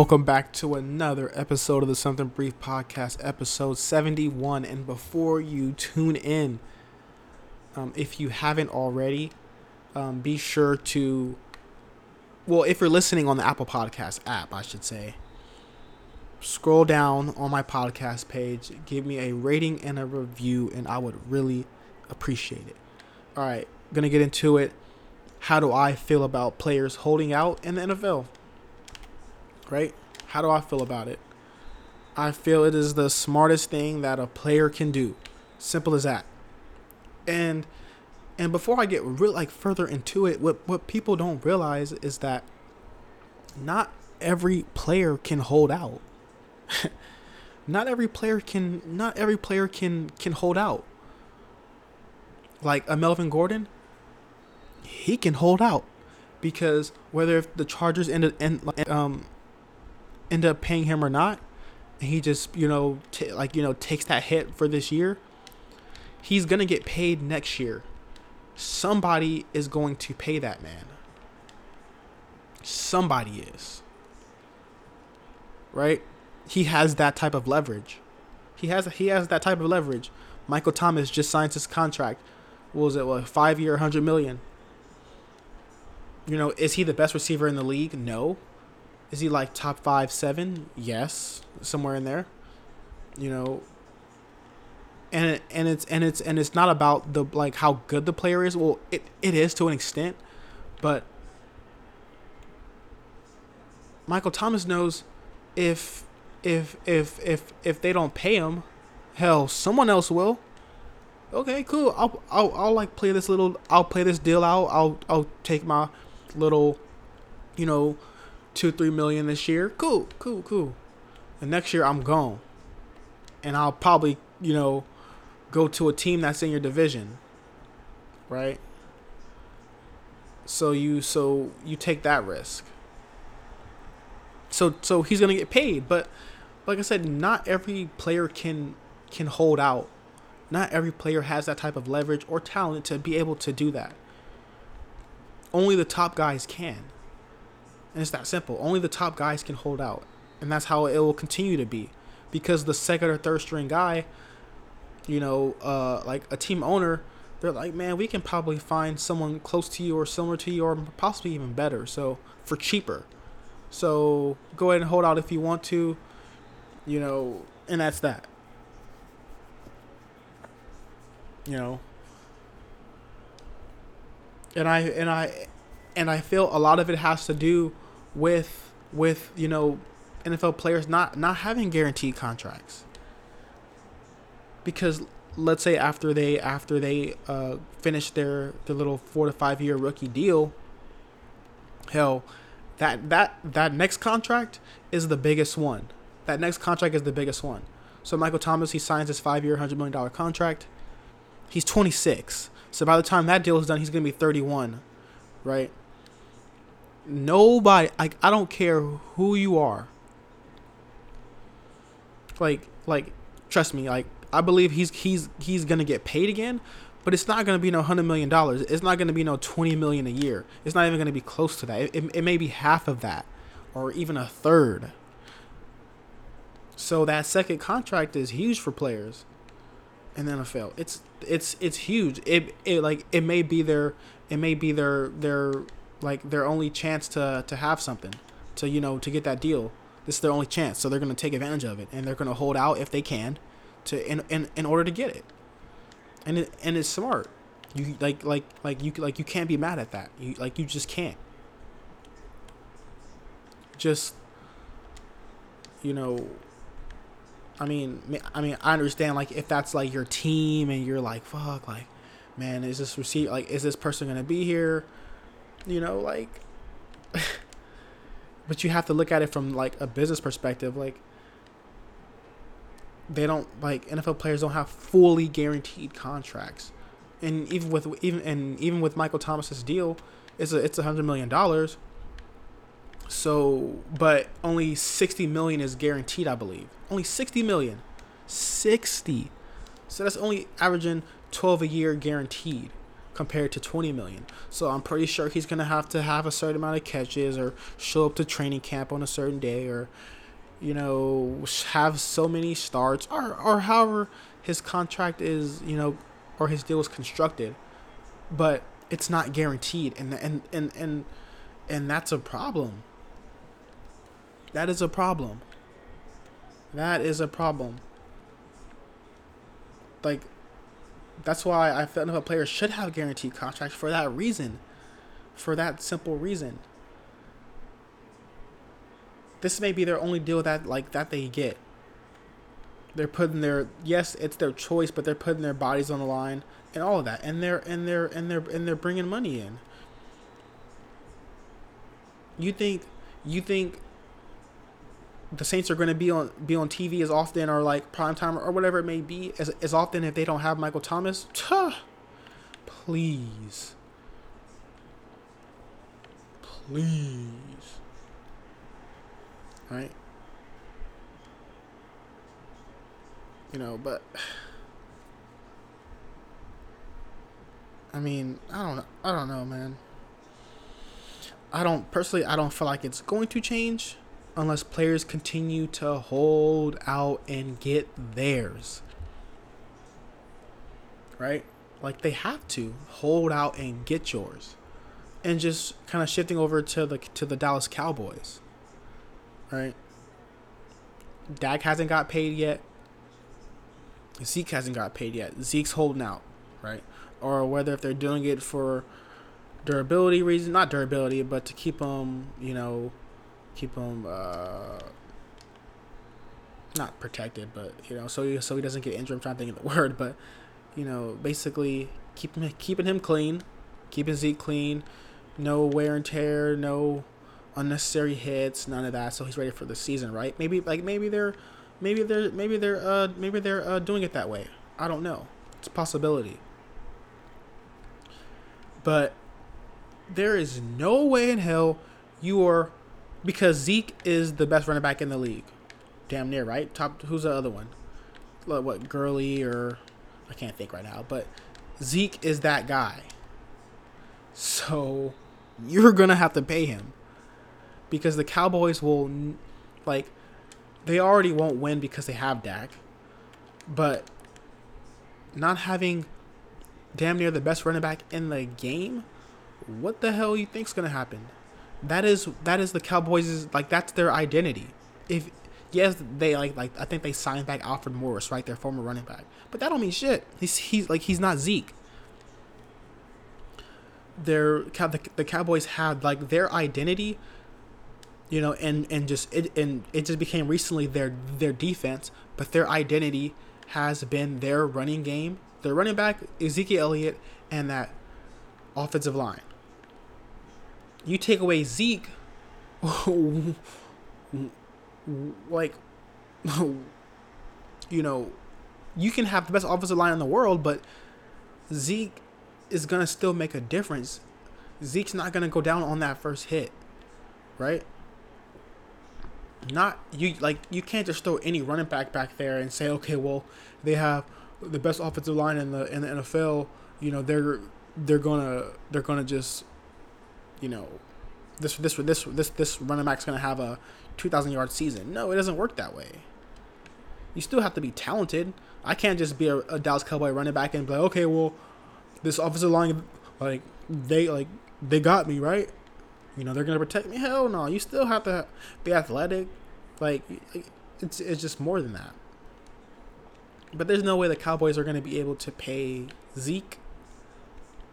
Welcome back to another episode of the Something Brief Podcast, episode 71. And before you tune in, um, if you haven't already, um, be sure to, well, if you're listening on the Apple Podcast app, I should say, scroll down on my podcast page, give me a rating and a review, and I would really appreciate it. All right, gonna get into it. How do I feel about players holding out in the NFL? Right? How do I feel about it? I feel it is the smartest thing that a player can do. Simple as that. And and before I get real like further into it, what what people don't realize is that not every player can hold out. not every player can not every player can can hold out. Like a Melvin Gordon, he can hold out because whether if the Chargers ended end um end up paying him or not, he just you know t- like you know takes that hit for this year, he's gonna get paid next year. Somebody is going to pay that man. Somebody is. Right? He has that type of leverage. He has he has that type of leverage. Michael Thomas just signed his contract. What was it? What five year, hundred million? You know, is he the best receiver in the league? No. Is he like top five, seven? Yes, somewhere in there. You know. And and it's and it's and it's not about the like how good the player is. Well, it, it is to an extent, but Michael Thomas knows if if if if if they don't pay him, hell, someone else will. Okay, cool. I'll I'll, I'll like play this little. I'll play this deal out. I'll I'll take my little, you know, two, three million this year. Cool, cool, cool. And next year I'm gone. And I'll probably, you know, go to a team that's in your division. Right? So you so you take that risk. So so he's gonna get paid, but like I said, not every player can can hold out. Not every player has that type of leverage or talent to be able to do that. Only the top guys can. And it's that simple. Only the top guys can hold out. And that's how it will continue to be. Because the second or third string guy, you know, uh, like a team owner, they're like, man, we can probably find someone close to you or similar to you or possibly even better. So for cheaper. So go ahead and hold out if you want to, you know, and that's that. You know. And I and I and I feel a lot of it has to do with with you know NFL players not not having guaranteed contracts because let's say after they after they uh, finish their their little four to five year rookie deal, hell, that that that next contract is the biggest one. That next contract is the biggest one. So Michael Thomas he signs his five year, hundred million dollar contract. He's twenty six. So by the time that deal is done, he's gonna be thirty one, right? Nobody like I don't care who you are. Like like trust me, like I believe he's he's he's gonna get paid again, but it's not gonna be no hundred million dollars. It's not gonna be no twenty million a year. It's not even gonna be close to that. It, it, it may be half of that, or even a third. So that second contract is huge for players in the NFL. It's it's it's huge. It it like it may be their it may be their their like their only chance to to have something, to you know to get that deal. This is their only chance, so they're gonna take advantage of it, and they're gonna hold out if they can, to in in, in order to get it. And it and it's smart. You like like like you like you can't be mad at that. You like you just can't. Just you know I mean, I mean, I understand like if that's like your team and you're like, fuck, like, man, is this receipt like is this person gonna be here? You know, like but you have to look at it from like a business perspective like they don't like NFL players don't have fully guaranteed contracts. And even with even and even with Michael Thomas's deal, it's a it's a hundred million dollars. So, but only sixty million is guaranteed, I believe. Only sixty million, sixty. So that's only averaging twelve a year guaranteed compared to 20 million. So I'm pretty sure he's going to have to have a certain amount of catches or show up to training camp on a certain day or you know have so many starts or or however his contract is, you know, or his deal is constructed. But it's not guaranteed and and and and and that's a problem. That is a problem. That is a problem. Like that's why I felt a player should have guaranteed contracts for that reason. For that simple reason. This may be their only deal that like that they get. They're putting their yes, it's their choice, but they're putting their bodies on the line and all of that, and they're and they're and they're and they're bringing money in. You think you think the Saints are going to be on be on TV as often or like prime time or whatever it may be as as often if they don't have Michael Thomas. Tuh, please, please, right? You know, but I mean, I don't. I don't know, man. I don't personally. I don't feel like it's going to change unless players continue to hold out and get theirs. Right? Like they have to hold out and get yours. And just kind of shifting over to the to the Dallas Cowboys. Right? Dak hasn't got paid yet. Zeke hasn't got paid yet. Zeke's holding out, right? Or whether if they're doing it for durability reasons, not durability, but to keep them, you know, keep him uh, not protected, but you know, so he, so he doesn't get injured. I'm trying to think of the word, but you know, basically keep him, keeping him clean, keeping Zeke clean, no wear and tear, no unnecessary hits, none of that. So he's ready for the season, right? Maybe like maybe they're maybe they're maybe they're uh maybe they're uh, doing it that way. I don't know. It's a possibility. But there is no way in hell you are because Zeke is the best running back in the league, damn near right. Top who's the other one? Like what Gurley or I can't think right now, but Zeke is that guy. So you're gonna have to pay him because the Cowboys will like they already won't win because they have Dak, but not having damn near the best running back in the game, what the hell you think's gonna happen? That is that is the Cowboys' like that's their identity. If yes, they like like I think they signed back Alfred Morris, right, their former running back, but that don't mean shit. He's he's like he's not Zeke. Their the, the Cowboys had like their identity, you know, and and just it and it just became recently their their defense, but their identity has been their running game, their running back Ezekiel Elliott, and that offensive line you take away Zeke, like, you know, you can have the best offensive line in the world, but Zeke is gonna still make a difference. Zeke's not gonna go down on that first hit, right? Not you like you can't just throw any running back back there and say, okay, well, they have the best offensive line in the in the NFL. You know, they're they're gonna they're gonna just you know, this this this this this running back's gonna have a two thousand yard season. No, it doesn't work that way. You still have to be talented. I can't just be a, a Dallas Cowboy running back and be like, okay, well, this offensive line, like they like they got me right. You know they're gonna protect me. Hell no, you still have to be athletic. Like it's it's just more than that. But there's no way the Cowboys are gonna be able to pay Zeke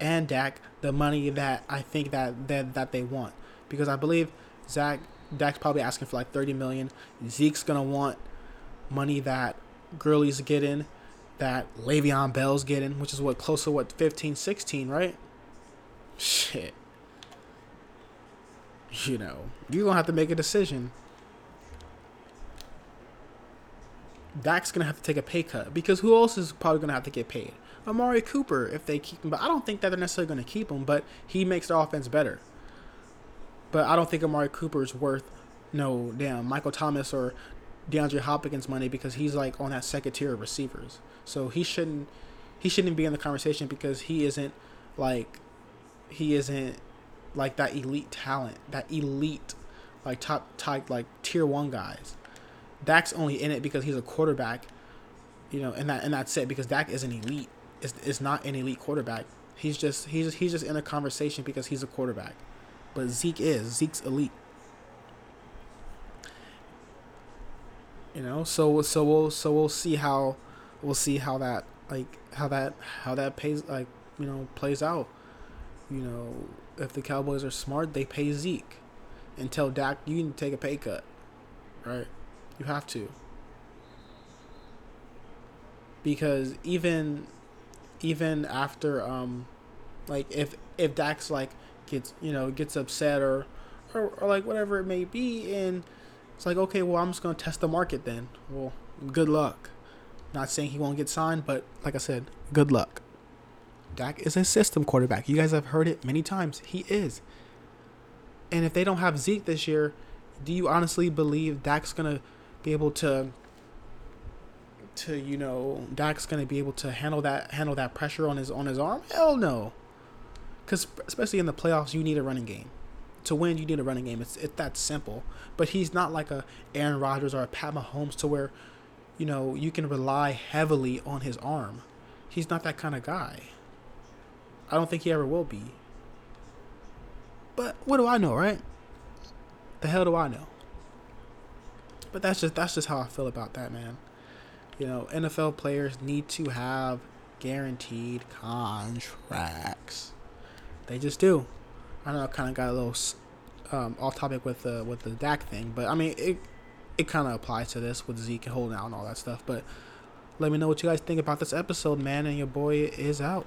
and Dak the money that I think that that, that they want. Because I believe Zach Dak's probably asking for like 30 million. Zeke's gonna want money that Gurley's getting, that Le'Veon Bell's getting, which is what close to what 15, 16, right? Shit. You know, you're gonna have to make a decision. Dak's gonna have to take a pay cut because who else is probably gonna have to get paid? Amari Cooper if they keep him. But I don't think that they're necessarily going to keep him. But he makes the offense better. But I don't think Amari Cooper is worth no damn Michael Thomas or DeAndre Hopkins money because he's like on that second tier of receivers. So he shouldn't he shouldn't be in the conversation because he isn't like he isn't like that elite talent, that elite like top type like tier one guys. Dak's only in it because he's a quarterback, you know, and that and that's it because Dak is an elite. Is is not an elite quarterback. He's just he's he's just in a conversation because he's a quarterback. But Zeke is Zeke's elite. You know, so so we'll so we'll see how we'll see how that like how that how that pays like you know plays out. You know, if the Cowboys are smart, they pay Zeke and tell Dak you can take a pay cut, right? You have to. Because even even after um like if if Dak's like gets you know gets upset or, or or like whatever it may be and it's like okay well I'm just gonna test the market then. Well good luck. Not saying he won't get signed but like I said good luck. Dak is a system quarterback. You guys have heard it many times. He is. And if they don't have Zeke this year do you honestly believe Dak's gonna be able to to you know Dak's gonna be able to handle that handle that pressure on his on his arm? Hell no. Because especially in the playoffs, you need a running game. To win, you need a running game. It's it's that simple. But he's not like a Aaron Rodgers or a Pat Mahomes to where, you know, you can rely heavily on his arm. He's not that kind of guy. I don't think he ever will be. But what do I know, right? The hell do I know? But that's just that's just how I feel about that, man. You know, NFL players need to have guaranteed contracts. They just do. I know I kind of got a little um, off topic with the with the Dak thing, but I mean it it kind of applies to this with Zeke holding out and all that stuff. But let me know what you guys think about this episode, man. And your boy is out.